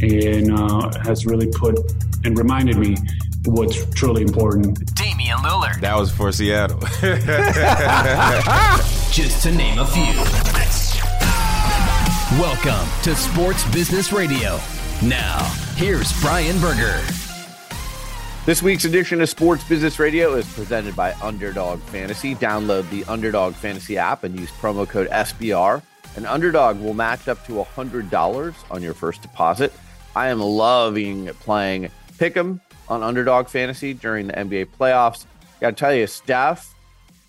and uh, has really put and reminded me what's truly important. Damian Lillard. That was for Seattle. Just to name a few. Welcome to Sports Business Radio. Now, here's Brian Berger. This week's edition of Sports Business Radio is presented by Underdog Fantasy. Download the Underdog Fantasy app and use promo code SBR. And Underdog will match up to $100 on your first deposit. I am loving playing Pick'em on Underdog Fantasy during the NBA playoffs. Got to tell you, Steph,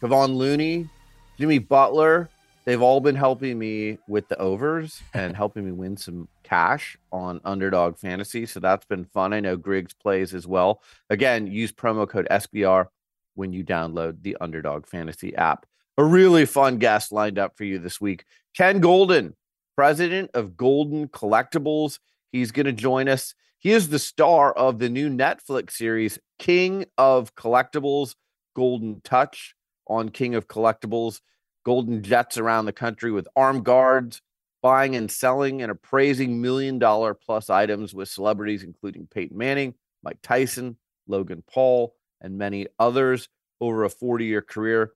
Kevon Looney, Jimmy Butler, they've all been helping me with the overs and helping me win some cash on Underdog Fantasy. So that's been fun. I know Griggs plays as well. Again, use promo code SBR when you download the Underdog Fantasy app. A really fun guest lined up for you this week. Ken Goldin, president of Goldin Collectibles. He's going to join us. He is the star of the new Netflix series, King of Collectibles, Goldin Touch on King of Collectibles. Goldin jets around the country with armed guards, buying and selling and appraising million dollar plus items with celebrities including Peyton Manning, Mike Tyson, Logan Paul, and many others over a 40 year career.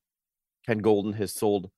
Ken Goldin has sold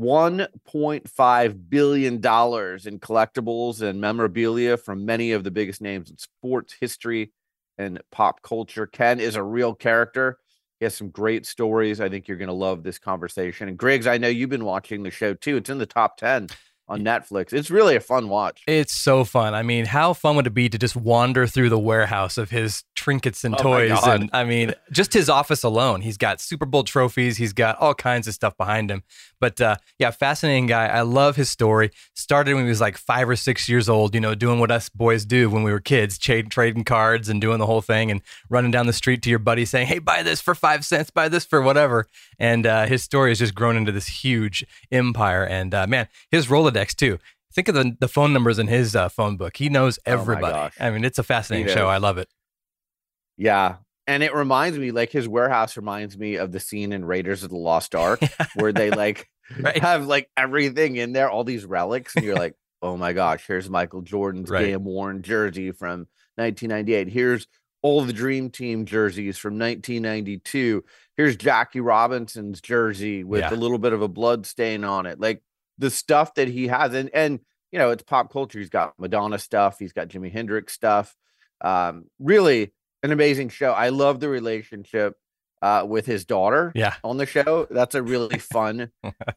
$1.5 billion in collectibles and memorabilia from many of the biggest names in sports history and pop culture. Ken is a real character. He has some great stories. I think you're going to love this conversation. And Griggs, I know you've been watching the show too. It's in the top 10 on Netflix. It's really a fun watch. It's so fun. I mean, how fun would it be to just wander through the warehouse of his trinkets and Oh toys? And I mean, just his office alone. He's got Super Bowl trophies. He's got all kinds of stuff behind him. But uh, yeah, fascinating guy. I love his story. Started when he was like five or six years old, you know, doing what us boys do when we were kids, trade, trading cards and doing the whole thing and running down the street to your buddy saying, hey, buy this for five cents, buy this for whatever. And uh, his story has just grown into this huge empire. And uh, man, his Rolodex too. Think of the, the phone numbers in his uh, phone book. He knows Oh everybody. gosh. I mean, it's a fascinating show. I love it. Yeah. And it reminds me, like his warehouse reminds me of the scene in Raiders of the Lost Ark where they like Right. have like everything in there, all these relics, and you're like, oh my gosh, here's Michael Jordan's Right. game worn jersey from 1998. Here's all the Dream Team jerseys from 1992. Here's Jackie Robinson's jersey with Yeah. a little bit of a blood stain on it. Like the stuff that he has, and and you know, it's pop culture. He's got Madonna stuff, he's got Jimi Hendrix stuff. Um, really an amazing show. I love the relationship uh, with his daughter Yeah. on the show. That's a really fun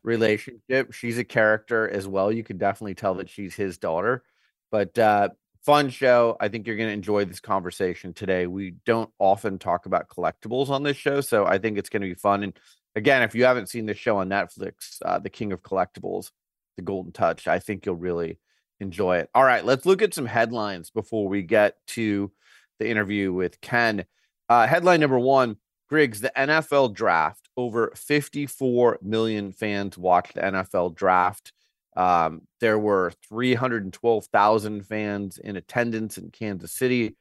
relationship. She's a character as well. You can definitely tell that she's his daughter. But uh, fun show. I think you're going to enjoy this conversation today. We don't often talk about collectibles on this show, so I think it's going to be fun. And again, if you haven't seen this show on Netflix, uh, The King of Collectibles, The Goldin Touch, I think you'll really enjoy it. All right, let's look at some headlines before we get to the interview with Ken. Uh, headline number one Griggs, the NFL draft. Over 54 million fans watched the NFL draft. Um, there were 312,000 fans in attendance in Kansas City.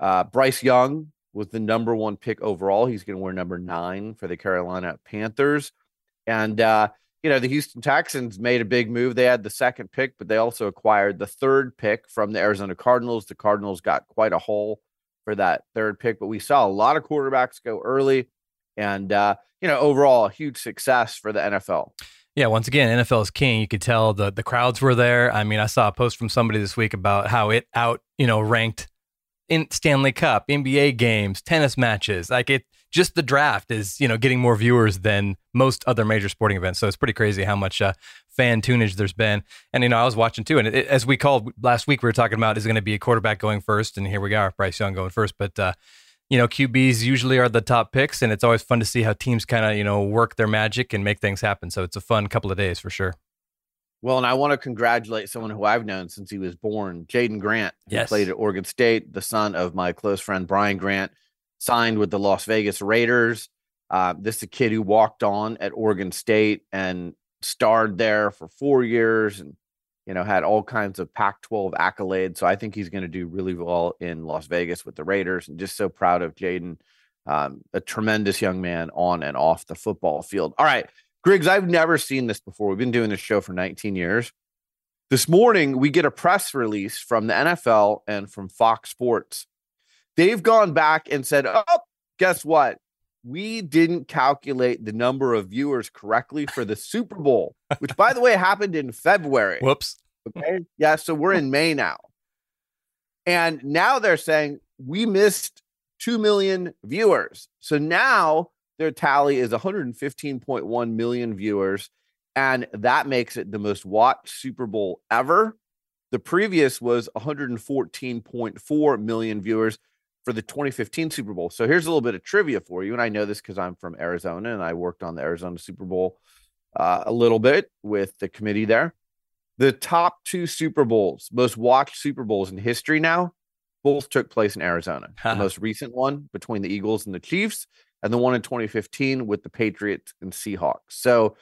Uh, Bryce Young was the number one pick overall. He's going to wear number nine for the Carolina Panthers. And, uh, you know, the Houston Texans made a big move. They had the second pick, but they also acquired the third pick from the Arizona Cardinals. The Cardinals got quite a haul for that third pick, but we saw a lot of quarterbacks go early. And, uh, you know, overall, a huge success for the NFL. Yeah, once again, NFL is king. You could tell the the crowds were there. I mean, I saw a post from somebody this week about how it out, you know, ranked in Stanley Cup, NBA games, tennis matches. Like it just the draft is, you know, getting more viewers than most other major sporting events. So it's pretty crazy how much uh, fan tunage there's been. And you know, I was watching too and it, as we called last week we were talking about is going to be a quarterback going first and here we are, Bryce Young going first, but uh you know, QBs usually are the top picks, and it's always fun to see how teams kind of, you know, work their magic and make things happen. So it's a fun couple of days for sure. Well, and I want to congratulate someone who I've known since he was born, Jaden Grant, who yes. played at Oregon State, the son of my close friend Brian Grant, signed with the Las Vegas Raiders. Uh, this is a kid who walked on at Oregon State and starred there for four years and you know, had all kinds of Pac 12 accolades. So I think he's going to do really well in Las Vegas with the Raiders. And just so proud of Jaden, um, a tremendous young man on and off the football field. All right, Griggs, I've never seen this before. We've been doing this show for 19 years. This morning, we get a press release from the NFL and from Fox Sports. They've gone back and said, oh, guess what? we didn't calculate the number of viewers correctly for the Super Bowl, which by the way happened in February. Whoops. Okay. Yeah. So we're in May now. And now they're saying we missed 2 million viewers. So now their tally is 115.1 million viewers. And that makes it the most watched Super Bowl ever. The previous was 114.4 million viewers for the 2015 Super Bowl. So here's a little bit of trivia for you. And I know this because I'm from Arizona and I worked on the Arizona Super Bowl uh, a little bit with the committee there. The top two Super Bowls, most watched Super Bowls in history now, both took place in Arizona. the most recent one between the Eagles and the Chiefs, and the one in 2015 with the Patriots and Seahawks. So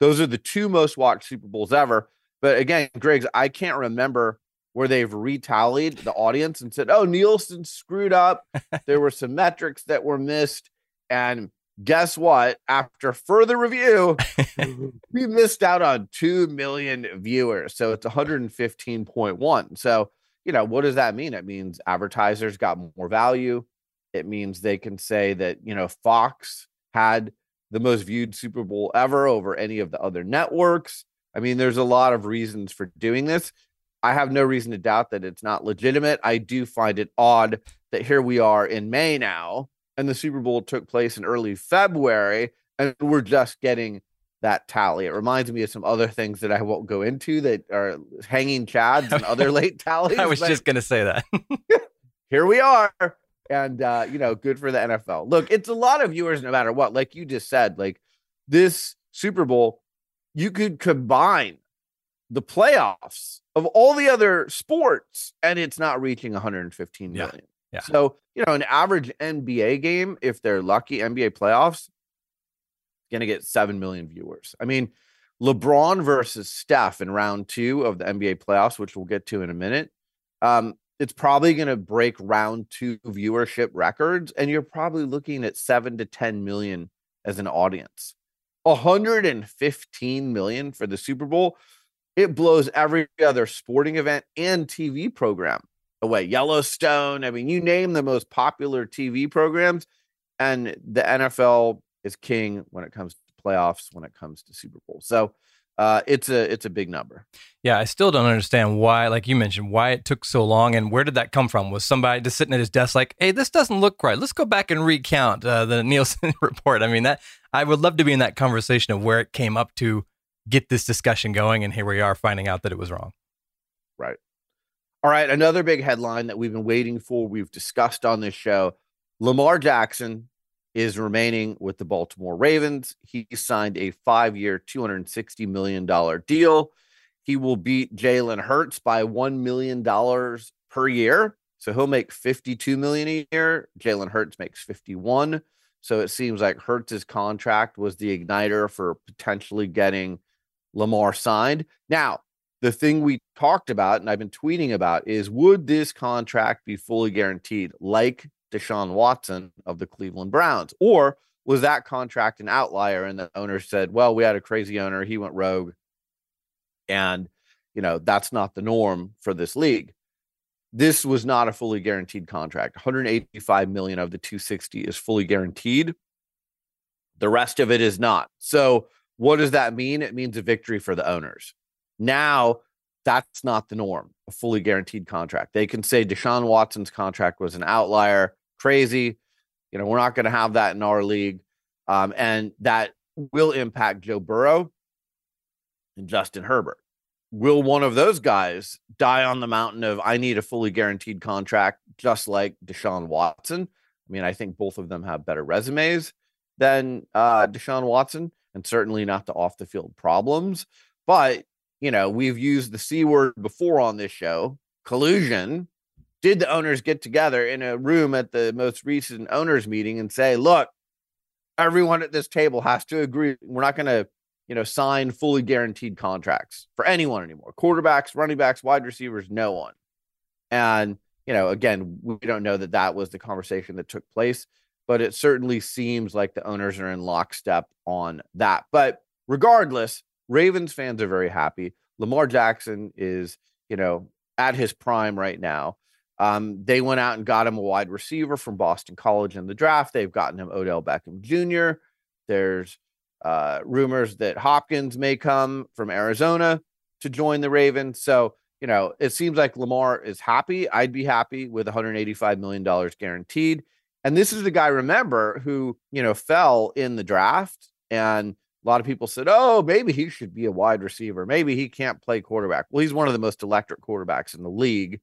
those are the two most watched Super Bowls ever. But again, Griggs, I can't remember where they've retallied the audience and said, "Oh, Nielsen screwed up. there were some metrics that were missed." And guess what? After further review, we missed out on 2 million viewers. So it's 115.1. So, you know, what does that mean? It means advertisers got more value. It means they can say that, you know, Fox had the most viewed Super Bowl ever over any of the other networks. I mean, there's a lot of reasons for doing this. I have no reason to doubt that it's not legitimate. I do find it odd that here we are in May now, and the Super Bowl took place in early February, and we're just getting that tally. It reminds me of some other things that I won't go into that are hanging chads and other late tallies. I was just going to say that. here we are. And, uh, you know, good for the NFL. Look, it's a lot of viewers no matter what. Like you just said, like this Super Bowl, you could combine the playoffs of all the other sports, and it's not reaching 115 million. Yeah. yeah. So, you know, an average NBA game, if they're lucky, NBA playoffs, going to get 7 million viewers. I mean, LeBron versus Steph in round two of the NBA playoffs, which we'll get to in a minute. Um, it's probably going to break round two viewership records, and you're probably looking at seven to 10 million as an audience. 115 million for the Super Bowl it blows every other sporting event and TV program away. Yellowstone, I mean, you name the most popular TV programs, and the NFL is king when it comes to playoffs, when it comes to Super Bowl. So uh, it's a it's a big number. Yeah, I still don't understand why, like you mentioned, why it took so long, and where did that come from? Was somebody just sitting at his desk like, "Hey, this doesn't look right. Let's go back and recount uh, the Nielsen report." I mean, that I would love to be in that conversation of where it came up to get this discussion going. And here we are finding out that it was wrong. Right. All right. Another big headline that we've been waiting for, we've discussed on this show Lamar Jackson is remaining with the Baltimore Ravens. He signed a five year, $260 million deal. He will beat Jalen Hurts by $1 million per year. So he'll make 52 million a year. Jalen Hurts makes 51. So it seems like Hurts's contract was the igniter for potentially getting Lamar signed. Now, the thing we talked about and I've been tweeting about is would this contract be fully guaranteed like Deshaun Watson of the Cleveland Browns? Or was that contract an outlier and the owner said, well, we had a crazy owner, he went rogue. And, you know, that's not the norm for this league. This was not a fully guaranteed contract. 185 million of the 260 is fully guaranteed. The rest of it is not. So What does that mean? It means a victory for the owners. Now, that's not the norm, a fully guaranteed contract. They can say Deshaun Watson's contract was an outlier, crazy. You know, we're not going to have that in our league. Um, and that will impact Joe Burrow and Justin Herbert. Will one of those guys die on the mountain of I need a fully guaranteed contract, just like Deshaun Watson? I mean, I think both of them have better resumes than uh, Deshaun Watson, and certainly not the off the field problems. But you know, we've used the C word before on this show collusion. Did the owners get together in a room at the most recent owners meeting and say, look, everyone at this table has to agree. We're not going to, you know, sign fully guaranteed contracts for anyone anymore. Quarterbacks, running backs, wide receivers, no one. And, you know, again, we don't know that that was the conversation that took place, but it certainly seems like the owners are in lockstep on that. But regardless, Ravens fans are very happy. Lamar Jackson is, you know, at his prime right now. Um, they went out and got him a wide receiver from Boston College in the draft. They've gotten him Odell Beckham Jr. There's uh, rumors that Hopkins may come from Arizona to join the Ravens. So, you know, it seems like Lamar is happy. I'd be happy with $185 million guaranteed. And this is the guy, remember, who, you know, fell in the draft and a lot of people said, oh, maybe he should be a wide receiver. Maybe he can't play quarterback. Well, he's one of the most electric quarterbacks in the league.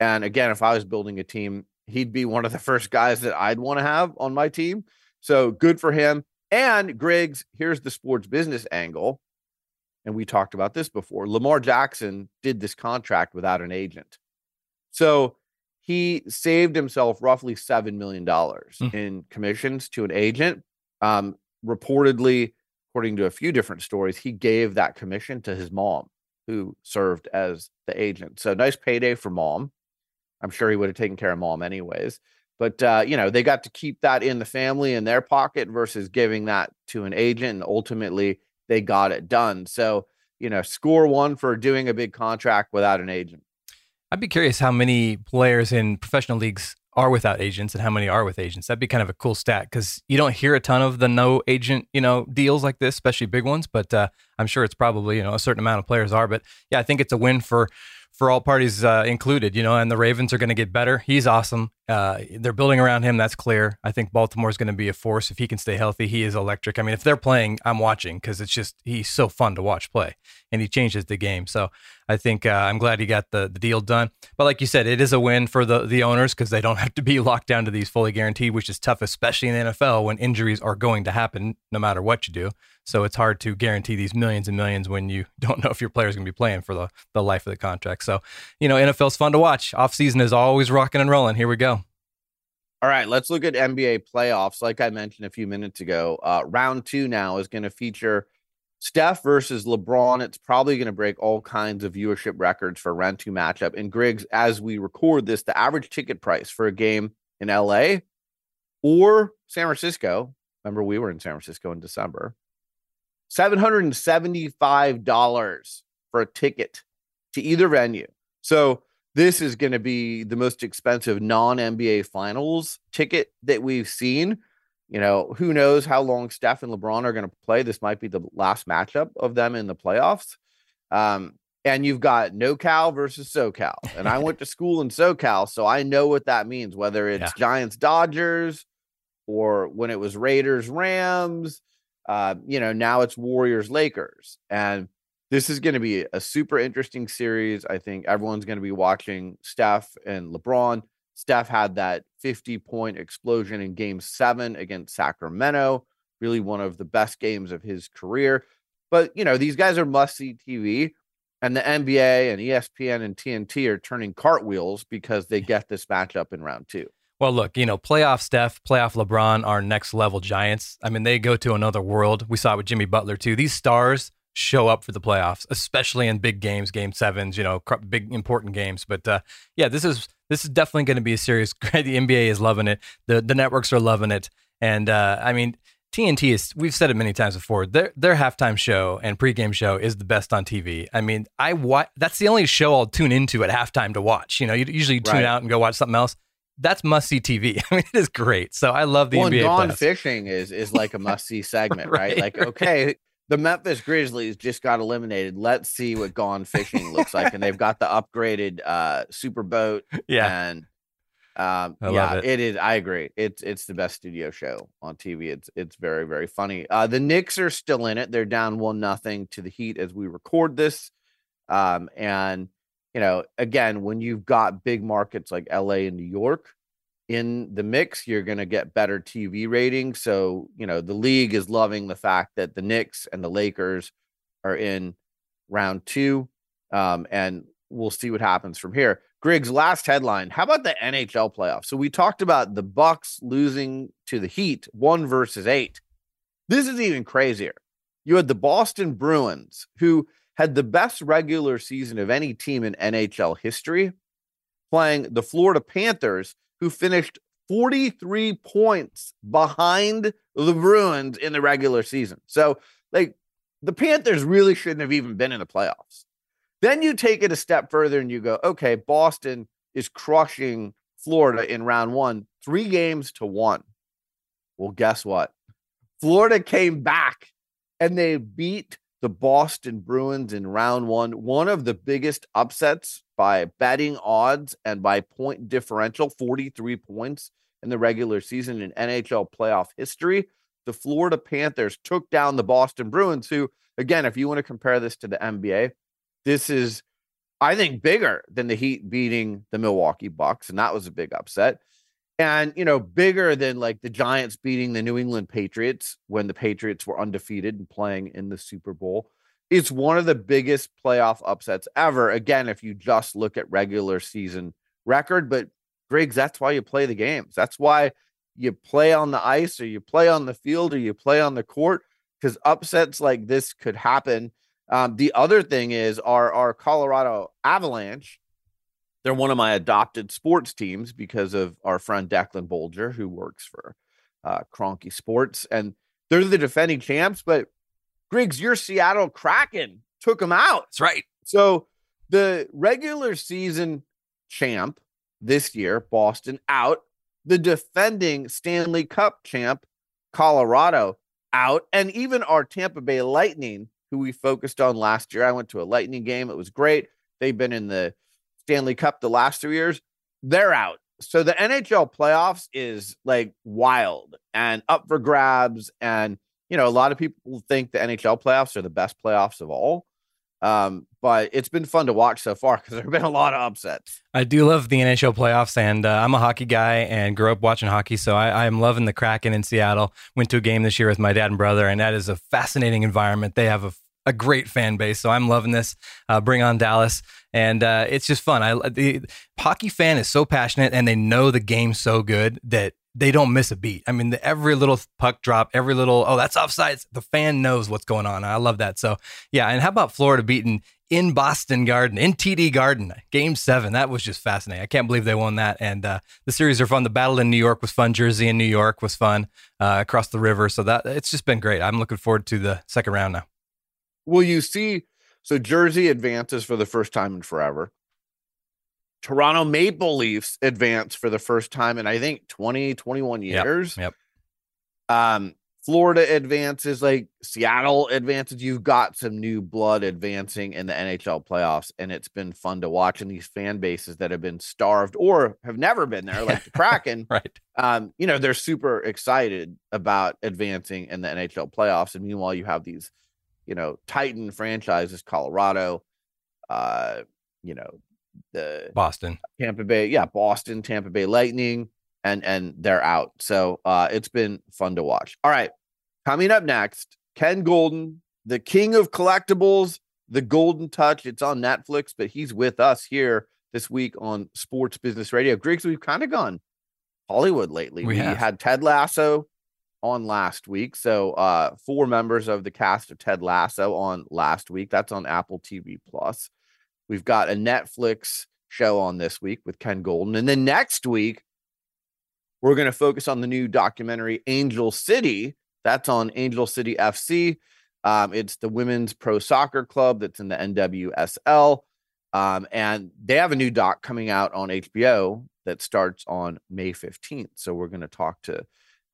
And again, if I was building a team, he'd be one of the first guys that I'd want to have on my team. So good for him. And Griggs, here's the sports business angle. And we talked about this before. Lamar Jackson did this contract without an agent. So he saved himself roughly $7 million mm. in commissions to an agent. Um, reportedly, according to a few different stories, he gave that commission to his mom, who served as the agent. So nice payday for mom. I'm sure he would have taken care of mom anyways. But uh, you know, they got to keep that in the family in their pocket versus giving that to an agent, and ultimately they got it done. So you know, score one for doing a big contract without an agent. I'd be curious how many players in professional leagues are without agents and how many are with agents. That'd be kind of a cool stat because you don't hear a ton of the no agent, you know, deals like this, especially big ones. But uh, I'm sure it's probably you know a certain amount of players are. But yeah, I think it's a win for for all parties uh, included, you know, and the Ravens are going to get better. He's awesome. Uh, they're building around him. That's clear. I think Baltimore is going to be a force if he can stay healthy. He is electric. I mean, if they're playing, I'm watching because it's just he's so fun to watch play, and he changes the game. So I think uh, I'm glad he got the the deal done. But like you said, it is a win for the the owners because they don't have to be locked down to these fully guaranteed, which is tough, especially in the NFL when injuries are going to happen no matter what you do. So it's hard to guarantee these millions and millions when you don't know if your player is going to be playing for the, the life of the contract. So, you know, NFL's fun to watch. Off season is always rocking and rolling. Here we go. All right, let's look at NBA playoffs. Like I mentioned a few minutes ago, uh, round two now is going to feature Steph versus LeBron. It's probably going to break all kinds of viewership records for round two matchup. And Griggs, as we record this, the average ticket price for a game in LA or San Francisco, remember we were in San Francisco in December, $775 for a ticket to either venue. So this is going to be the most expensive non NBA finals ticket that we've seen. You know, who knows how long Steph and LeBron are going to play. This might be the last matchup of them in the playoffs. Um, and you've got NoCal versus SoCal. And I went to school in SoCal, so I know what that means, whether it's yeah. Giants Dodgers or when it was Raiders Rams uh, you know, now it's Warriors Lakers. And this is going to be a super interesting series. I think everyone's going to be watching Steph and LeBron. Steph had that 50 point explosion in game seven against Sacramento, really one of the best games of his career. But, you know, these guys are must see TV, and the NBA and ESPN and TNT are turning cartwheels because they get this matchup in round two. Well, look, you know, playoff Steph, playoff LeBron are next level giants. I mean, they go to another world. We saw it with Jimmy Butler, too. These stars show up for the playoffs, especially in big games, game sevens, you know, big important games. But uh, yeah, this is this is definitely going to be a series. the NBA is loving it. The the networks are loving it. And uh, I mean, TNT is we've said it many times before. Their their halftime show and pregame show is the best on TV. I mean, I wa- that's the only show I'll tune into at halftime to watch. You know, you usually tune right. out and go watch something else that's must see TV. I mean, it is great. So I love the well, NBA. Gone fishing is is like a must see segment, right. right. Like, okay, the Memphis Grizzlies just got eliminated. Let's see what Gone Fishing looks like, and they've got the upgraded uh, super boat. Yeah, and um, I yeah, love it. it is. I agree. It's it's the best studio show on TV. It's it's very very funny. Uh, the Knicks are still in it. They're down one nothing to the Heat as we record this. Um, and you know, again, when you've got big markets like LA and New York in the mix, you're going to get better TV ratings. So you know, the league is loving the fact that the Knicks and the Lakers are in round two. Um, and we'll see what happens from here. Griggs, last headline. How about the NHL playoffs? So we talked about the Bucks losing to the Heat, one versus eight. This is even crazier. You had the Boston Bruins, who had the best regular season of any team in NHL history, playing the Florida Panthers, who finished 43 points behind the Bruins in the regular season. So, like, the Panthers really shouldn't have even been in the playoffs. Then you take it a step further and you go, okay, Boston is crushing Florida in round one, three games to one. Well, guess what? Florida came back and they beat the Boston Bruins in round one, one of the biggest upsets by betting odds and by point differential 43 points in the regular season in NHL playoff history. The Florida Panthers took down the Boston Bruins, who, again, if you want to compare this to the NBA, this is, I think, bigger than the Heat beating the Milwaukee Bucks, and that was a big upset. And, you know, bigger than like the Giants beating the New England Patriots when the Patriots were undefeated and playing in the Super Bowl. It's one of the biggest playoff upsets ever. Again, if you just look at regular season record, but Griggs, that's why you play the games. That's why you play on the ice or you play on the field or you play on the court because upsets like this could happen. Um, the other thing is our our Colorado Avalanche. They're one of my adopted sports teams because of our friend Declan Bolger, who works for uh, Kroenke Sports, and they're the defending champs. But Griggs, your Seattle Kraken took them out. That's right. So the regular season champ this year, Boston out. The defending Stanley Cup champ, Colorado out, and even our Tampa Bay Lightning who we focused on last year. I went to a Lightning game. It was great. They've been in the Stanley Cup the last three years. They're out. So the NHL playoffs is like wild and up for grabs. And, you know, a lot of people think the NHL playoffs are the best playoffs of all. Um, but it's been fun to watch so far because there have been a lot of upsets. I do love the NHL playoffs, and uh, I'm a hockey guy and grew up watching hockey, so I, I am loving the Kraken in Seattle. Went to a game this year with my dad and brother, and that is a fascinating environment. They have a a great fan base. So I'm loving this. Uh, bring on Dallas, and uh, it's just fun. I the hockey fan is so passionate, and they know the game so good that they don't miss a beat. I mean, the, every little puck drop, every little oh that's offsides. The fan knows what's going on. I love that. So yeah, and how about Florida beating in Boston Garden, in TD Garden, Game Seven? That was just fascinating. I can't believe they won that. And uh, the series are fun. The battle in New York was fun. Jersey and New York was fun uh, across the river. So that it's just been great. I'm looking forward to the second round now. Will you see? So Jersey advances for the first time in forever. Toronto Maple Leafs advance for the first time in I think 20, 21 years. Yep. yep. Um, Florida advances, like Seattle advances. You've got some new blood advancing in the NHL playoffs, and it's been fun to watch. And these fan bases that have been starved or have never been there, like the Kraken, right? Um, you know, they're super excited about advancing in the NHL playoffs. And meanwhile, you have these you know, Titan franchises, Colorado, uh, you know, the Boston, Tampa Bay, yeah, Boston, Tampa Bay Lightning, and and they're out. So uh it's been fun to watch. All right. Coming up next, Ken Goldin, the king of collectibles, the Goldin Touch. It's on Netflix, but he's with us here this week on Sports Business Radio. Griggs, we've kind of gone Hollywood lately. We, we had Ted Lasso on last week. So uh four members of the cast of Ted Lasso on last week. That's on Apple TV Plus. We've got a Netflix show on this week with Ken Goldin. And then next week we're going to focus on the new documentary Angel City. That's on Angel City FC. Um, it's the women's pro soccer club that's in the NWSL. Um, and they have a new doc coming out on HBO that starts on May 15th. So we're going to talk to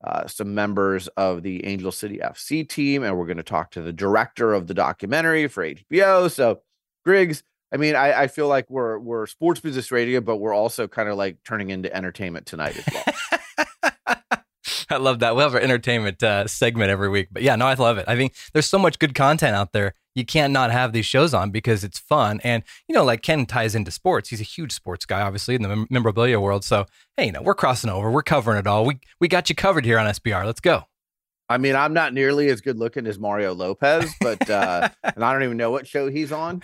uh, some members of the Angel City FC team, and we're going to talk to the director of the documentary for HBO. So, Griggs, I mean, I, I feel like we're we're sports business radio, but we're also kind of like turning into entertainment tonight as well. I love that. We'll have our entertainment uh, segment every week. But yeah, no, I love it. I think there's so much good content out there. You can't not have these shows on because it's fun. And, you know, like Ken ties into sports. He's a huge sports guy, obviously, in the memorabilia world. So, hey, you know, we're crossing over. We're covering it all. We, we got you covered here on SBR. Let's go. I mean, I'm not nearly as good looking as Mario Lopez, but uh, and I don't even know what show he's on.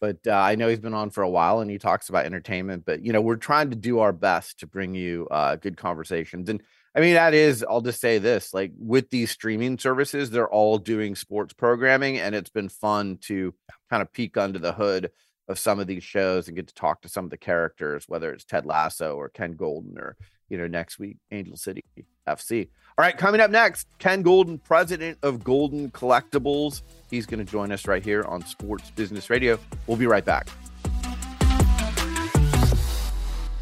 But uh, I know he's been on for a while, and he talks about entertainment. But you know, we're trying to do our best to bring you uh, good conversations. And I mean, that is, I'll just say this: like with these streaming services, they're all doing sports programming, and it's been fun to kind of peek under the hood of some of these shows and get to talk to some of the characters, whether it's Ted Lasso or Ken Goldin or you know next week Angel City FC. All right, coming up next, Ken Goldin, president of Goldin Collectibles. He's going to join us right here on Sports Business Radio. We'll be right back.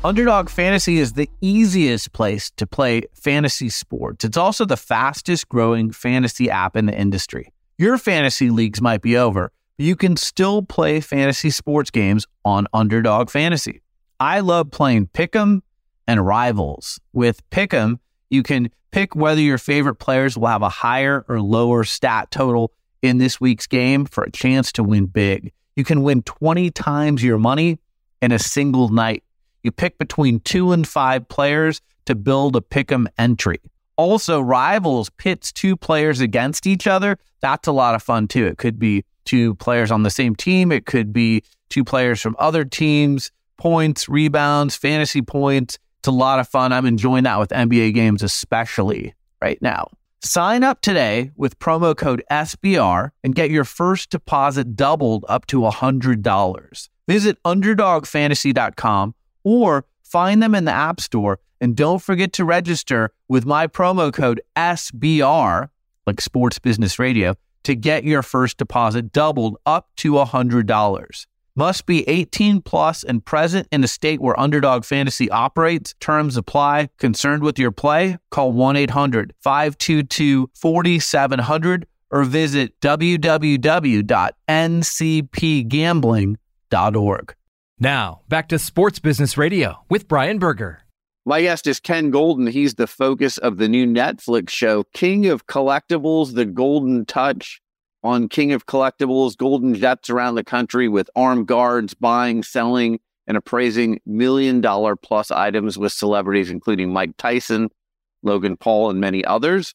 Underdog Fantasy is the easiest place to play fantasy sports. It's also the fastest growing fantasy app in the industry. Your fantasy leagues might be over, but you can still play fantasy sports games on Underdog Fantasy. I love playing Pick'em and Rivals. With Pick'em, you can pick whether your favorite players will have a higher or lower stat total in this week's game for a chance to win big. You can win 20 times your money in a single night. You pick between two and five players to build a pick'em entry. Also, rivals pits two players against each other. That's a lot of fun too. It could be two players on the same team. It could be two players from other teams, points, rebounds, fantasy points. It's a lot of fun. I'm enjoying that with NBA games, especially right now. Sign up today with promo code SBR and get your first deposit doubled up to $100. Visit underdogfantasy.com or find them in the App Store. And don't forget to register with my promo code SBR, like Sports Business Radio, to get your first deposit doubled up to $100. Must be 18 plus and present in a state where Underdog Fantasy operates. Terms apply. Concerned with your play? Call 1 800 522 4700 or visit www.ncpgambling.org. Now, back to Sports Business Radio with Brian Berger. My guest is Ken Goldin. He's the focus of the new Netflix show, King of Collectibles, The Goldin Touch on King of Collectibles, Goldin Jets around the country with armed guards buying, selling, and appraising million dollar plus items with celebrities including Mike Tyson, Logan Paul, and many others.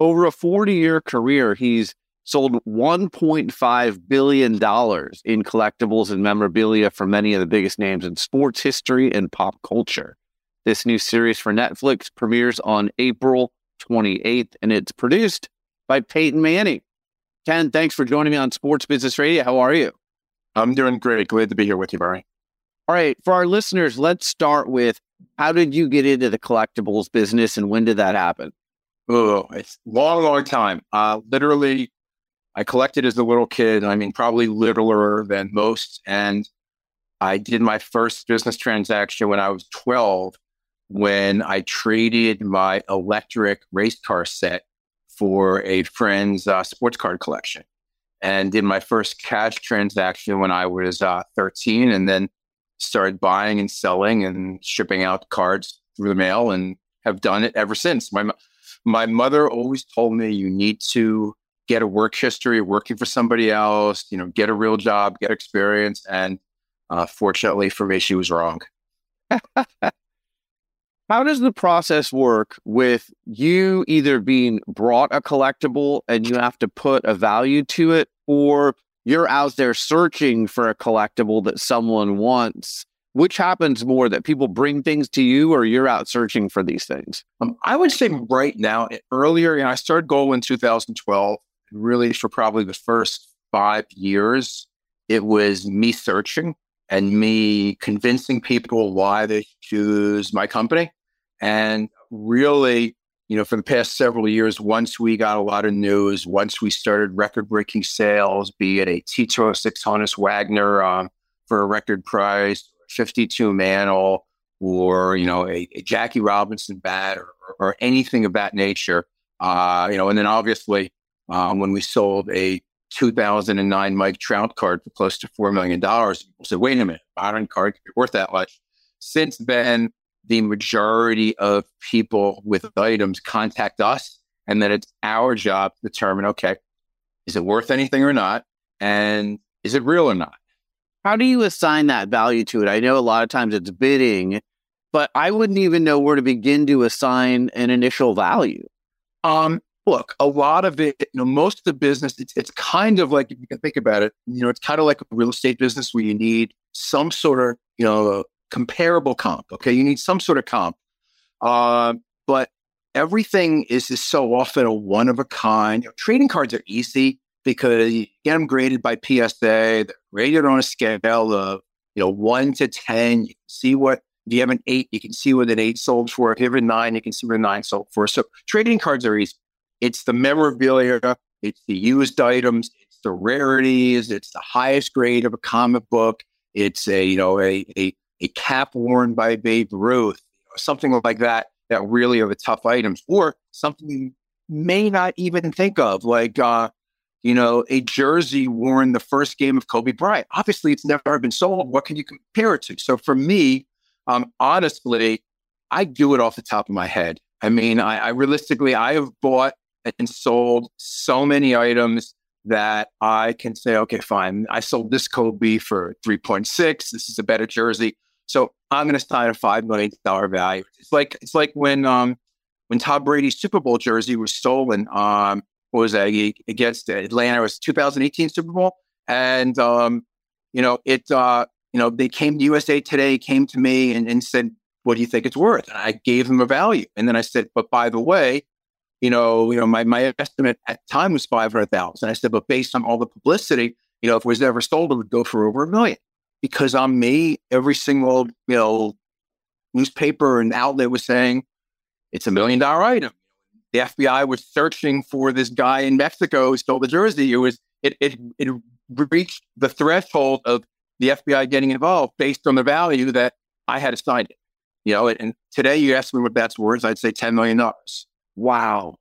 Over a 40 year career, he's sold $1.5 billion in collectibles and memorabilia for many of the biggest names in sports history and pop culture. This new series for Netflix premieres on April 28th, and it's produced by Peyton Manning. Ken, thanks for joining me on Sports Business Radio. How are you? I'm doing great. Glad to be here with you, Barry. All right. For our listeners, let's start with how did you get into the collectibles business and when did that happen? Oh, it's a long, long time. Uh, literally, I collected as a little kid. I mean, probably littler than most. And I did my first business transaction when I was 12 when I traded my electric race car set for a friend's uh, sports card collection and did my first cash transaction when I was uh, 13 and then started buying and selling and shipping out cards through the mail and have done it ever since. My, my mother always told me you need to get a work history working for somebody else, you know, get a real job, get experience. And uh, fortunately for me, she was wrong. How does the process work with you either being brought a collectible and you have to put a value to it, or you're out there searching for a collectible that someone wants? Which happens more that people bring things to you or you're out searching for these things? Um, I would say right now, earlier, you know, I started Goldin 2012. Really, for probably the first five years, it was me searching and me convincing people why they choose my company. And really, you know, for the past several years, once we got a lot of news, once we started record breaking sales, be it a T206 Honus Wagner um, for a record price, 52 Mantle, or you know a, a Jackie Robinson bat or, or, anything of that nature. Uh, you know, and then obviously um, when we sold a 2009 Mike Trout card for close to four million dollars, people said, "Wait a minute, modern card could be worth that much." Since then, the majority of people with items contact us, and then it's our job to determine, okay, is it worth anything or not, and is it real or not? How do you assign that value to it? I know a lot of times it's bidding, but I wouldn't even know where to begin to assign an initial value. Um, look, a lot of it, you know, most of the business, it's, it's kind of like, if you can think about it, you know, it's kind of like a real estate business where you need some sort of, you know, comparable comp. Okay. You need some sort of comp. Uh, but everything is just so often a one of a kind. You know, trading cards are easy because you get them graded by PSA. They're graded on a scale of, you know, one to 10. You see what if you have an eight, you can see what an eight sold for. If you have a nine, you can see what a nine sold for. So trading cards are easy. It's the memorabilia, it's the used items, it's the rarities, it's the highest grade of a comic book. It's a, you know, a, a, a cap worn by Babe Ruth, something like that, that really are the tough items, or something you may not even think of, like, uh, you know, a jersey worn the first game of Kobe Bryant. Obviously, it's never been sold. What can you compare it to? So for me, um, honestly, I do it off the top of my head. I mean, I, I realistically, I have bought and sold so many items that I can say, okay, fine, I sold this Kobe for 3.6. This is a better jersey. So I'm going to sign a $5 million value. It's like, it's like when, um, when Tom Brady's Super Bowl jersey was stolen, um, was that against Atlanta, it was 2018 Super Bowl. And, um, you know, it, uh, you know, they came to USA Today, came to me and, and said, what do you think it's worth? And I gave them a value. And then I said, but by the way, you know, you know, my, my estimate at the time was 500,000. I said, but based on all the publicity, you know, if it was ever sold, it would go for over a million because on me, every single, you know, newspaper and outlet was saying it's a million dollar item. The FBI was searching for this guy in Mexico who stole the jersey. It was, it, it, it reached the threshold of the FBI getting involved based on the value that I had assigned it. You know, and today you ask me what that's worth, I'd say $10 million. Wow.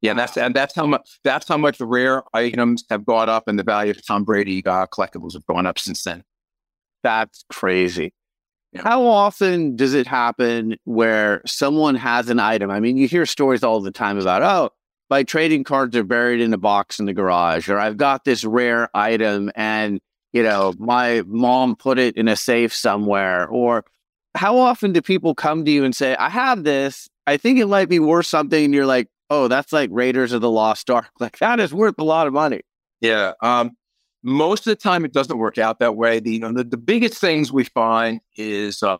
Yeah, and that's and that's how much that's how much rare items have gone up, and the value of Tom Brady uh, collectibles have gone up since then. That's crazy. Yeah. How often does it happen where someone has an item? I mean, you hear stories all the time about, oh, my trading cards are buried in a box in the garage, or I've got this rare item and, you know, my mom put it in a safe somewhere. Or how often do people come to you and say, I have this I think it might be worth something. And you're like, oh, that's like Raiders of the Lost Ark. Like that is worth a lot of money. Yeah. Um, most of the time, it doesn't work out that way. The you know the, the biggest things we find is uh,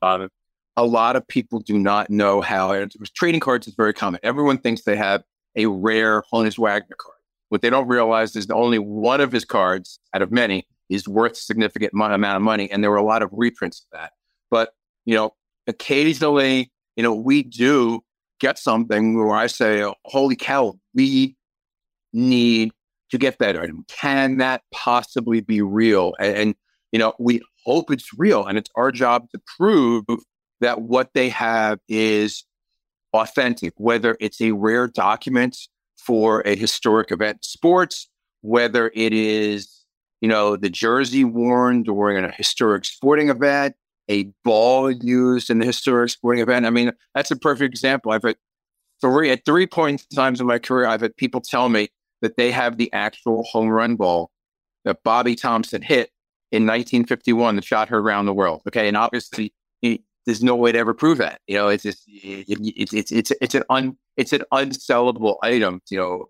a lot of people do not know how trading cards is very common. Everyone thinks they have a rare Honus Wagner card. What they don't realize is that only one of his cards out of many is worth a significant amount of money, and there were a lot of reprints of that. But you know, occasionally, you know, we do get something where I say, holy cow, we need to get that item. Can that possibly be real? And, and, you know, we hope it's real. And it's our job to prove that what they have is authentic, whether it's a rare document for a historic event sports, whether it is, you know, the jersey worn during a historic sporting event, a ball used in the historic sporting event. I mean, that's a perfect example. I've had three at three points times in my career, I've had people tell me that they have the actual home run ball that Bobby Thomson hit in 1951 that shot her around the world. Okay, and obviously there's no way to ever prove that. You know, it's just it's it's it's it's an un it's an unsellable item. You know,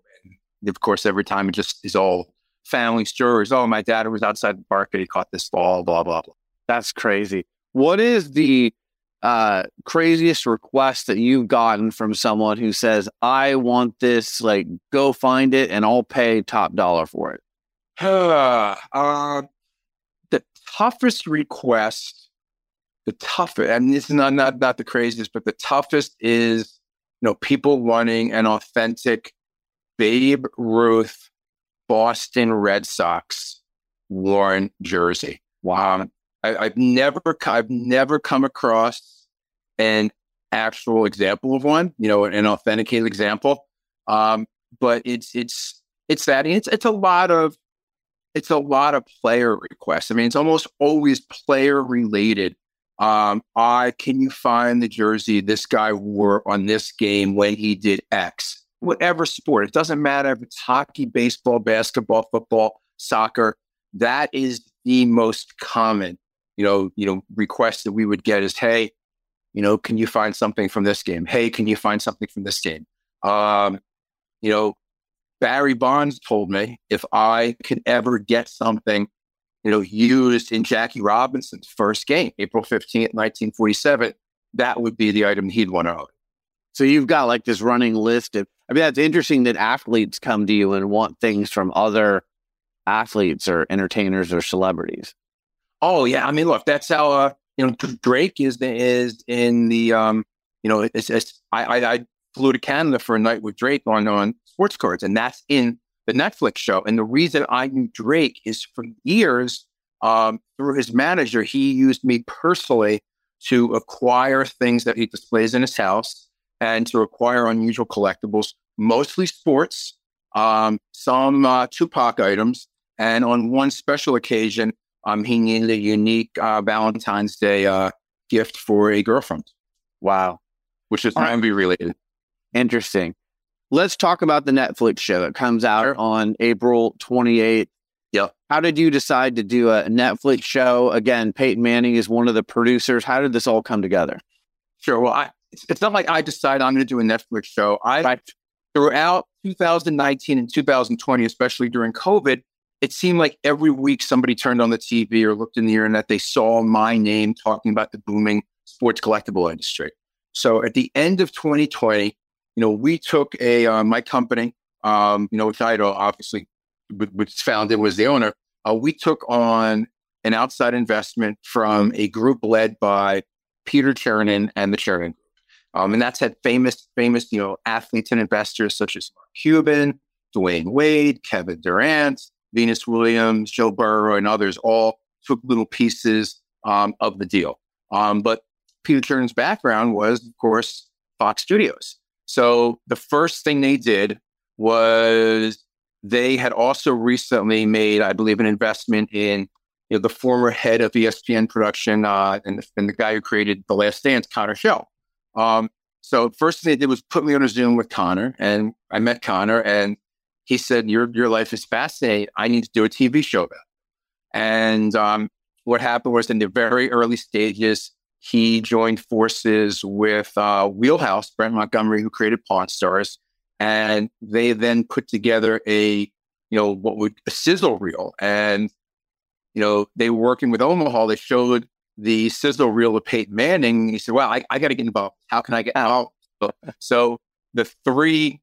and of course, every time it just is all family stories. Oh, my dad was outside the park and he caught this ball. Blah blah blah. That's crazy. What is the uh, craziest request that you've gotten from someone who says, I want this, like, go find it and I'll pay top dollar for it? Uh, uh, the toughest request, the toughest, and this is not, not, not the craziest, but the toughest is, you know, people wanting an authentic Babe Ruth Boston Red Sox worn jersey. Wow. I, have never I've never come across an actual example of one, you know, an authenticated example. Um, but it's it's it's that it's it's a lot of it's a lot of player requests. I mean, it's almost always player related. Um, I can you find the jersey this guy wore on this game when he did X? Whatever sport, it doesn't matter if it's hockey, baseball, basketball, football, soccer. That is the most common, you know, you know, request that we would get is, hey, you know, can you find something from this game? Hey, can you find something from this game? Um, you know, Barry Bonds told me if I could ever get something, you know, used in Jackie Robinson's first game, April 15th, 1947, that would be the item he'd want to own. So you've got like this running list of, I mean, that's interesting that athletes come to you and want things from other athletes or entertainers or celebrities. Oh yeah. I mean, look, that's how, uh, you know, Drake is is in the, um, you know, it's, it's I, I, I flew to Canada for a night with Drake on, on sports cards, and that's in the Netflix show. And the reason I knew Drake is for years, um, through his manager, he used me personally to acquire things that he displays in his house and to acquire unusual collectibles, mostly sports, um, some uh, Tupac items. And on one special occasion, um, he needed a unique uh, Valentine's Day uh, gift for a girlfriend. Wow. Which is envy related. Interesting. Let's talk about the Netflix show. It comes out on April 28th. Yep. How did you decide to do a Netflix show? Again, Peyton Manning is one of the producers. How did this all come together? Sure. Well, I, it's, it's not like I decided I'm going to do a Netflix show. I right. throughout 2019 and 2020, especially during COVID, it seemed like every week somebody turned on the TV or looked in the internet, they saw my name talking about the booming sports collectible industry. So at the end of 2020, you know, we took a uh, my company, um, you know, which I obviously, which founded was the owner. Uh, we took on an outside investment from a group led by Peter Chernin and the Chernin Group, um, and that's had famous, famous, you know, athletes and investors such as Mark Cuban, Dwyane Wade, Kevin Durant, Venus Williams, Joe Burrow, and others all took little pieces um, of the deal. Um, but Peter Chernin's background was, of course, Fox Studios. So the first thing they did was they had also recently made, I believe, an investment in you know, the former head of ESPN production uh, and, the, and the guy who created The Last Dance, Connor Schell. Um, so first thing they did was put me on a Zoom with Connor, and I met Connor, and he said, "Your your life is fascinating. I need to do a TV show about." It. And um, what happened was in the very early stages, he joined forces with uh, Wheelhouse, Brent Montgomery, who created Pawn Stars, and they then put together a, you know, what would a sizzle reel. And, you know, they were working with Omaha. They showed the sizzle reel of Peyton Manning. He said, "Well, I, I got to get involved. How can I get out?" So the three,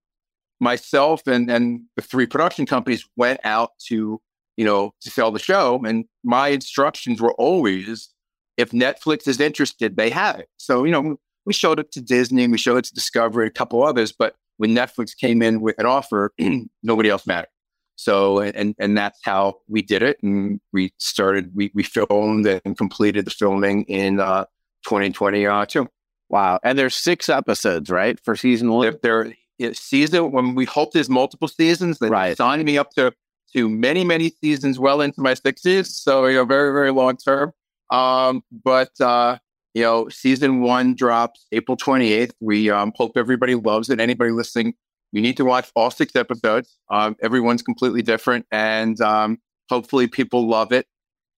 myself and and the three production companies went out to, you know, to sell the show. And my instructions were always if Netflix is interested, they have it. So, you know, we showed it to Disney, we showed it to Discovery, a couple others, but when Netflix came in with an offer, nobody else mattered. So, and and that's how we did it, and we started. We we filmed and completed the filming in uh, 2022. Uh, wow! And there's six episodes, right, for season one. There, there season when we hope there's multiple seasons. They right. signed me up to to many many seasons, well into my sixties. So you know, very very long term. Um, but uh, you know, season one drops April 28th. We um, hope everybody loves it. Anybody listening, you need to watch all six episodes. Um, everyone's completely different, and um, hopefully, people love it.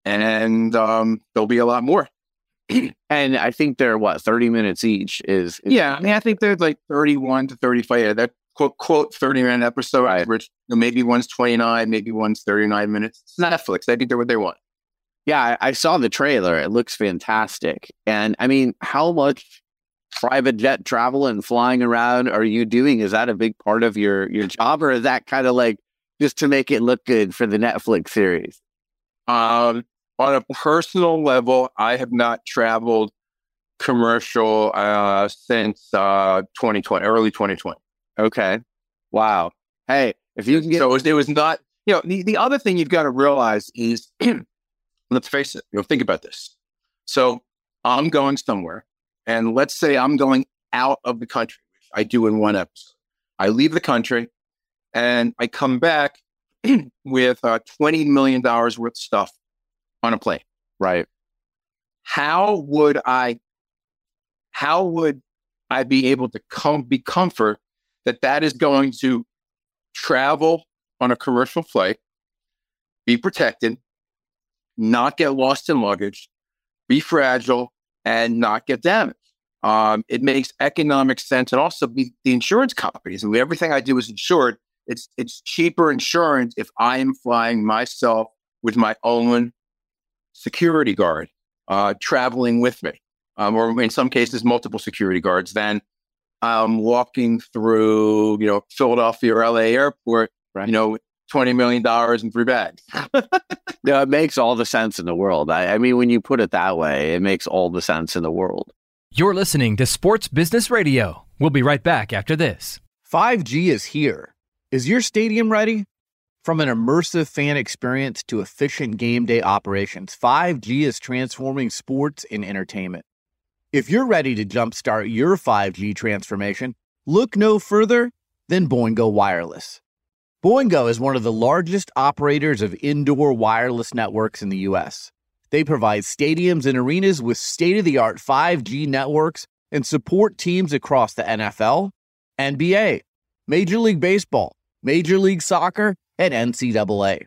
And um, there'll be a lot more. and I think they're what 30 minutes each. Is, is yeah. I mean, I think they're like 31 to 35. Yeah, that quote quote 30 minute episode right. average. You know, maybe one's 29, maybe one's 39 minutes. It's Netflix. I think they're what they want. Yeah, I, I saw the trailer. It looks fantastic. And I mean, how much private jet travel and flying around are you doing? Is that a big part of your your job, or is that kind of like just to make it look good for the Netflix series? Um, on a personal level, I have not traveled commercial uh, since uh, 2020, early 2020. Okay. Wow. Hey, if you can get so it was, it was not. You know, the, the other thing you've got to realize is let's face it, you know, think about this. So I'm going somewhere. And let's say I'm going out of the country, which I do in one episode. I leave the country and I come back with uh, $20 million worth of stuff on a plane. Right. How would I, how would I be able to come, be comfort that that is going to travel on a commercial flight, be protected, not get lost in luggage, be fragile, and not get damaged. Um, it makes economic sense, and also be the insurance companies. I mean, everything I do is insured. It's it's cheaper insurance if I am flying myself with my own security guard uh, traveling with me, um, or in some cases, multiple security guards. then I'm walking through, you know, Philadelphia or LA airport, right. you know, $20 million in three bags. no, it makes all the sense in the world. I, I mean, when you put it that way, it makes all the sense in the world. You're listening to Sports Business Radio. We'll be right back after this. 5G is here. Is your stadium ready? From an immersive fan experience to efficient game day operations, 5G is transforming sports and entertainment. If you're ready to jumpstart your 5G transformation, look no further than Boingo Wireless. Boingo is one of the largest operators of indoor wireless networks in the U.S. They provide stadiums and arenas with state of the art 5G networks and support teams across the NFL, NBA, Major League Baseball, Major League Soccer, and NCAA.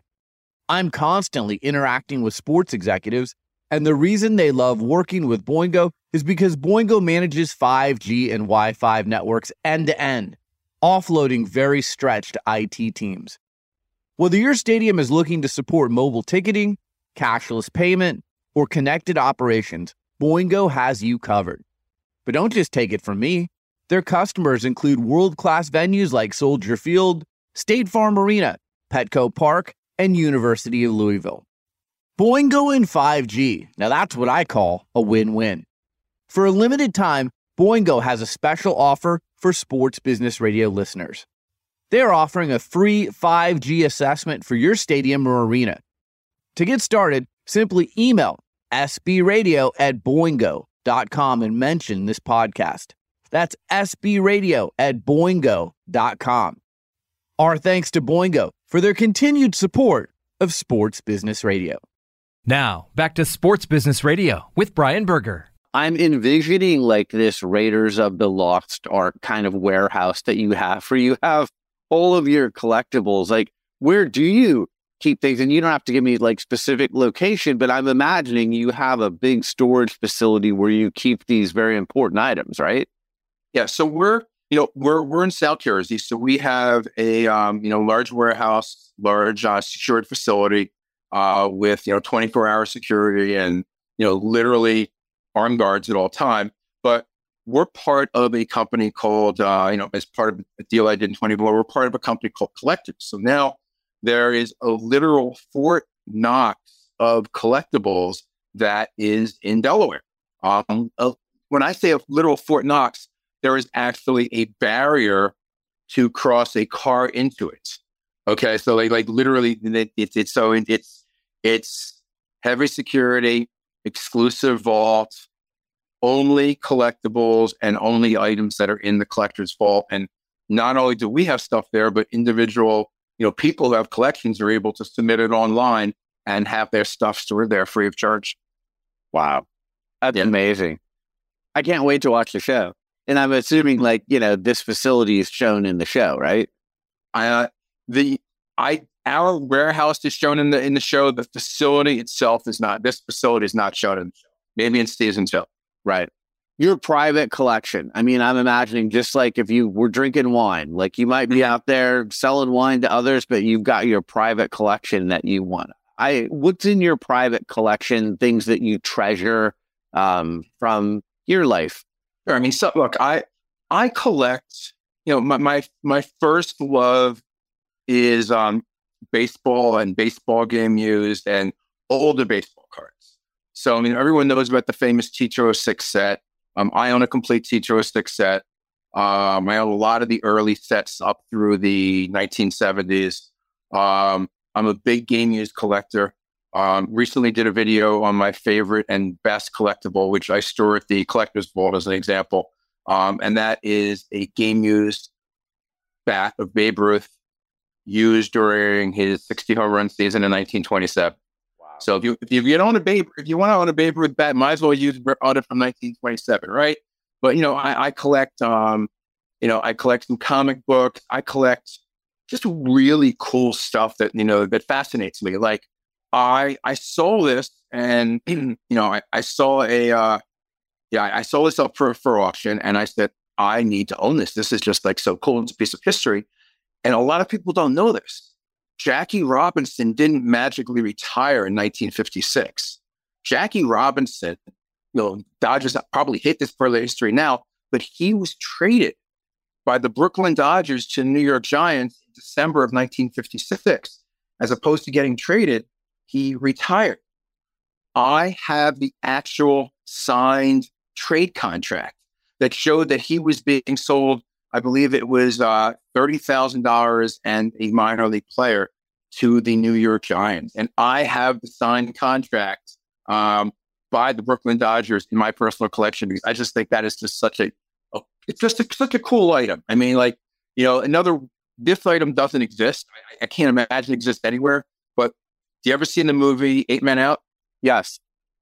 I'm constantly interacting with sports executives, and the reason they love working with Boingo is because Boingo manages 5G and Wi Fi networks end to end, offloading very stretched IT teams. Whether your stadium is looking to support mobile ticketing, cashless payment, or connected operations, Boingo has you covered. But don't just take it from me. Their customers include world class venues like Soldier Field, State Farm Arena, Petco Park, and University of Louisville. Boingo in 5G. Now that's what I call a win win. For a limited time, Boingo has a special offer for sports business radio listeners. They're offering a free 5G assessment for your stadium or arena. To get started, simply email sbradio at boingo.com and mention this podcast. That's sbradio at boingo.com. Our thanks to Boingo for their continued support of Sports Business Radio. Now, back to Sports Business Radio with Brian Berger. I'm envisioning like this Raiders of the Lost Ark kind of warehouse that you have for you have all of your collectibles. Like, where do you keep things and you don't have to give me like specific location but i'm imagining you have a big storage facility where you keep these very important items right yeah so we're you know we're we're in south jersey so we have a um, you know large warehouse large uh, secured facility uh, with you know 24 hour security and you know literally armed guards at all time but we're part of a company called uh, you know as part of a deal i did in 24 we're part of a company called collectors so now there is a literal Fort Knox of collectibles that is in Delaware. Um, when I say a literal Fort Knox, there is actually a barrier to cross a car into it. Okay, so like like literally, it's it's so it's it's heavy security, exclusive vault, only collectibles and only items that are in the collector's vault. And not only do we have stuff there, but individual you know, people who have collections are able to submit it online and have their stuff stored there free of charge. Wow. That's yeah. amazing. I can't wait to watch the show. And I'm assuming like, you know, this facility is shown in the show, right? Uh, the I our warehouse is shown in the in the show. The facility itself is not. This facility is not shown in the show. Maybe in season two. Right your private collection. I mean, I'm imagining just like if you were drinking wine, like you might be mm-hmm. out there selling wine to others, but you've got your private collection that you want. I what's in your private collection? Things that you treasure um, from your life. Sure. I mean, so look, I I collect. You know, my my my first love is um, baseball and baseball game used and older baseball cards. So I mean, everyone knows about the famous T206 set. Um, I own a complete T-joystick set. Um, I own a lot of the early sets up through the 1970s. Um, I'm a big game used collector. Um, recently did a video on my favorite and best collectible, which I store at the collector's vault as an example. Um, and that is a game used bat of Babe Ruth used during his 60 home run season in 1927. Wow. So if you if you get on a Babe if you want to own a Babe Ruth bat, might as well use it from 1927, right? But you know, I, I collect um, you know, I collect some comic books. I collect just really cool stuff that you know that fascinates me. Like I I saw this and you know I, I saw a uh, yeah I saw this up for for auction and I said I need to own this. This is just like so cool. It's a piece of history, and a lot of people don't know this. Jackie Robinson didn't magically retire in 1956. Jackie Robinson, you know, Dodgers probably hate this part of the history now, but he was traded by the Brooklyn Dodgers to New York Giants in December of 1956. As opposed to getting traded, he retired. I have the actual signed trade contract that showed that he was being sold. I believe it was uh, $30,000 and a minor league player to the New York Giants. And I have the signed contract um, by the Brooklyn Dodgers in my personal collection because I just think that is just such a, a it's just a, such a cool item. I mean, like, you know, another, this item doesn't exist. I, I can't imagine it exists anywhere. Do you ever see the movie Eight Men Out? Yes.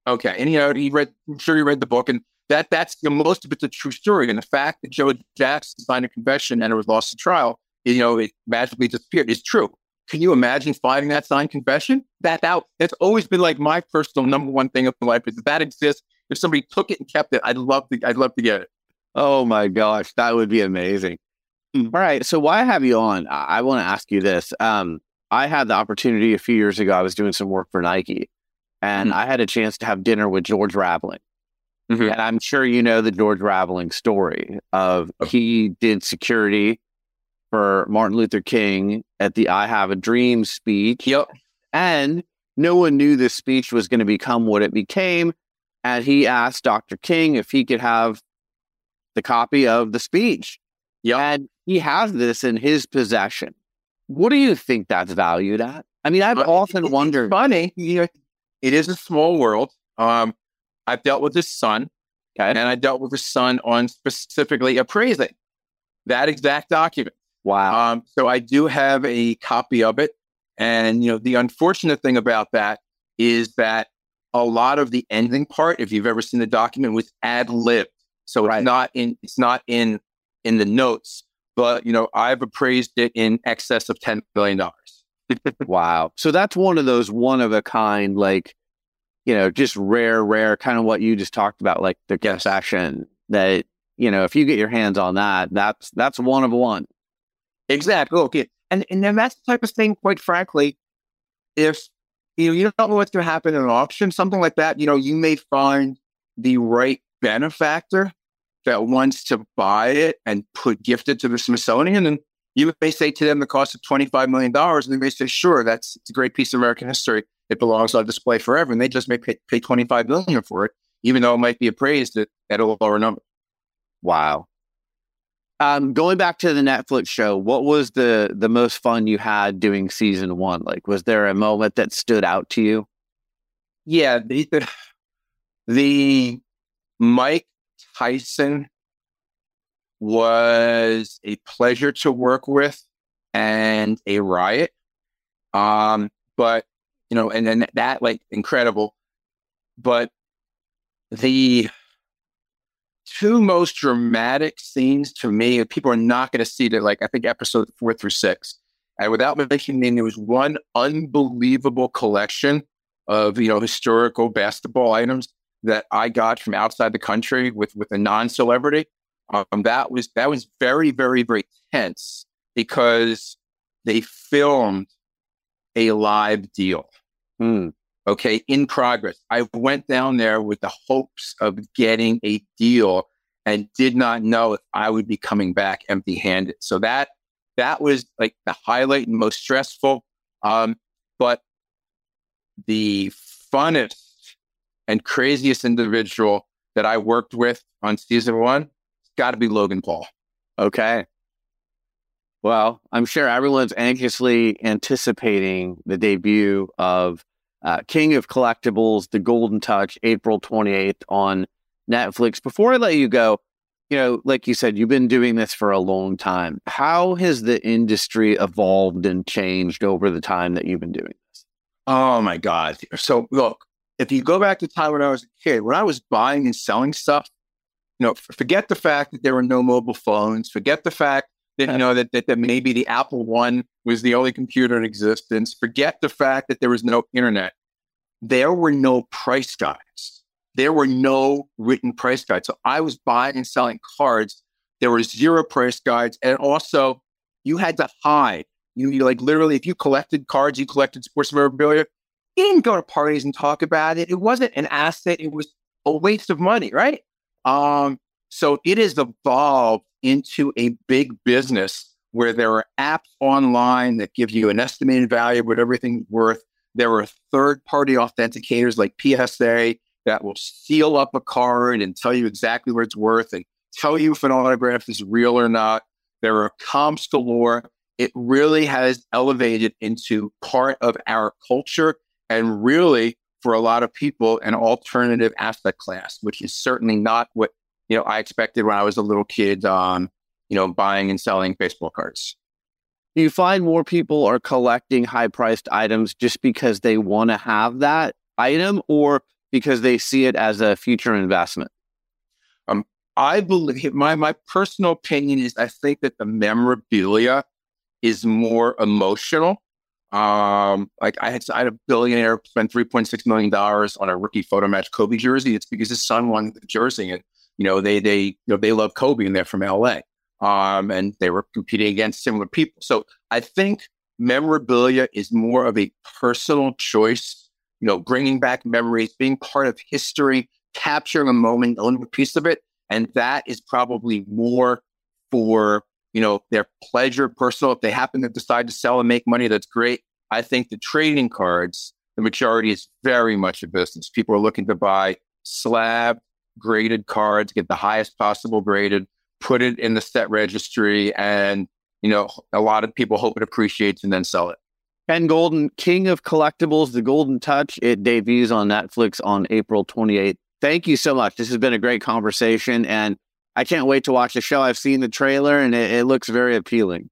Okay. And, you know, he read, I'm sure you read the book and that that's you know, most of it's a true story. And the fact that Joe Jackson signed a confession and it was lost to trial, you know, it magically disappeared is true. Can you imagine finding that signed confession? That out. that's always been like my personal number one thing of my life is if that exists. If somebody took it and kept it, I'd love to. I'd love to get it. Oh my gosh, that would be amazing. Mm. All right, so why have you on? I, I want to ask you this. Um, I had the opportunity a few years ago. I was doing some work for Nike, and mm. I had a chance to have dinner with George Raveling. Mm-hmm. And I'm sure you know the George Raveling story of he did security for Martin Luther King at the I Have a Dream speech. Yep. And no one knew this speech was going to become what it became. And he asked Dr. King if he could have the copy of the speech. Yeah. And he has this in his possession. What do you think that's valued at? I mean, I've often wondered. funny. It is a small world. Um, I've dealt with his son, okay. and I dealt with his son on specifically appraising that exact document. Wow. Um, so I do have a copy of it. And, you know, the unfortunate thing about that is that a lot of the ending part, if you've ever seen the document, was ad libbed. So right. it's not in, it's not in, in the notes, but, you know, I've appraised it in excess of $10 billion. wow. So that's one of those one of a kind, like, you know, just rare, rare, kind of what you just talked about, like the yes. concession that, you know, if you get your hands on that, that's, that's one of one. Exactly. Okay. And, and then that's the type of thing, quite frankly, if, you know, you don't know what's going to happen in an auction, something like that, you know, you may find the right benefactor that wants to buy it and put gift it to the Smithsonian. And you may say to them the cost of $25 million. And they may say, sure, that's it's a great piece of American history it belongs on display forever. And they just may pay, pay 25 million for it, even though it might be appraised at, at a lower number. Wow. Um, going back to the Netflix show, what was the the most fun you had doing season one? Like, was there a moment that stood out to you? Yeah, the, the, the Mike Tyson was a pleasure to work with and a riot. Um, but you know, and then that like incredible. But the two most dramatic scenes to me, people are not going to see that. Like I think episode four through six, and without mentioning, there was one unbelievable collection of you know historical basketball items that I got from outside the country with with a non celebrity. Um, that was that was very very very tense because they filmed a live deal. Hmm. Okay, in progress. I went down there with the hopes of getting a deal and did not know if I would be coming back empty handed. So that that was like the highlight and most stressful. Um, but the funnest and craziest individual that I worked with on season one, it's got to be Logan Paul. Okay. Well, I'm sure everyone's anxiously anticipating the debut of uh, King of Collectibles, The Goldin Touch, April 28th on Netflix. Before I let you go, you know, like you said, you've been doing this for a long time. How has the industry evolved and changed over the time that you've been doing this? Oh my God. So look, if you go back to time when I was a kid, when I was buying and selling stuff, you know, forget the fact that there were no mobile phones, forget the fact that, you know, that, that, that maybe the Apple One was the only computer in existence, forget the fact that there was no internet. There were no price guides there were no written price guides. So I was buying and selling cards. There were zero price guides. And also, you had to hide. You, you like literally, if you collected cards, you collected sports memorabilia, you didn't go to parties and talk about it. It wasn't an asset. It was a waste of money, right? Um, so it has evolved into a big business where there are apps online that give you an estimated value of what everything's worth. There are third party authenticators like PSA that will seal up a card and tell you exactly what it's worth and tell you if an autograph is real or not. There are comps galore. It really has elevated into part of our culture and really for a lot of people an alternative asset class, which is certainly not what you know I expected when I was a little kid. Um, you know, buying and selling baseball cards. Do you find more people are collecting high priced items just because they want to have that item, or because they see it as a future investment? Um, I believe my my personal opinion is I think that the memorabilia is more emotional. Um, like I had, I had a billionaire spend three point six million dollars on a rookie photo match Kobe jersey. It's because his son won the jersey, and you know they they you know they love Kobe and they're from LA. Um, and they were competing against similar people. So I think memorabilia is more of a personal choice you know, bringing back memories, being part of history, capturing a moment, a little piece of it. And that is probably more for, you know, their pleasure, personal. If they happen to decide to sell and make money, that's great. I think the trading cards, the majority is very much a business. People are looking to buy slab graded cards, get the highest possible graded, put it in the set registry, and you know, a lot of people hope it appreciates and then sell it. Ken Goldin, King of Collectibles, The Goldin Touch. It debuts on Netflix on April 28th. Thank you so much. This has been a great conversation, and I can't wait to watch the show. I've seen the trailer, and it, it looks very appealing.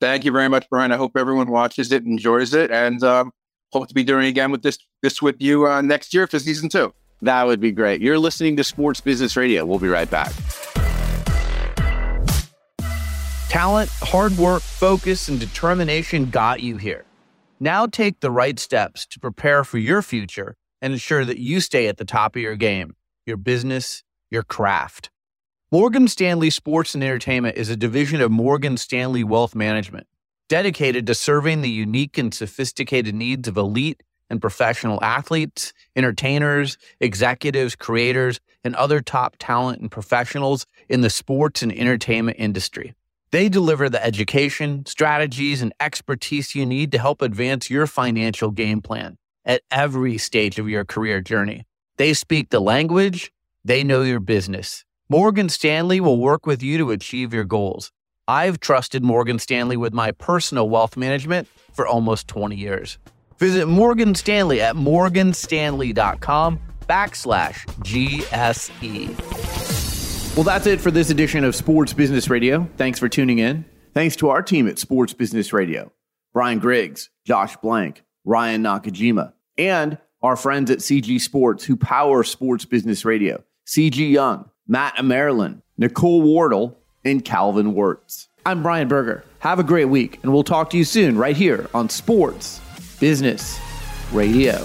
Thank you very much, Brian. I hope everyone watches it, enjoys it, and um, hope to be doing it again with this this with you uh, next year for season two. That would be great. You're listening to Sports Business Radio. We'll be right back. Talent, hard work, focus, and determination got you here. Now take the right steps to prepare for your future and ensure that you stay at the top of your game, your business, your craft. Morgan Stanley Sports and Entertainment is a division of Morgan Stanley Wealth Management, dedicated to serving the unique and sophisticated needs of elite and professional athletes, entertainers, executives, creators, and other top talent and professionals in the sports and entertainment industry. They deliver the education, strategies, and expertise you need to help advance your financial game plan at every stage of your career journey. They speak the language, they know your business. Morgan Stanley will work with you to achieve your goals. I've trusted Morgan Stanley with my personal wealth management for almost 20 years. Visit Morgan Stanley at morganstanley.com backslash GSE. Well, that's it for this edition of Sports Business Radio. Thanks for tuning in. Thanks to our team at Sports Business Radio Brian Griggs, Josh Blank, Ryan Nakajima, and our friends at CG Sports who power Sports Business Radio CG Young, Matt Maryland, Nicole Wardle, and Calvin Wirtz. I'm Brian Berger. Have a great week, and we'll talk to you soon right here on Sports Business Radio.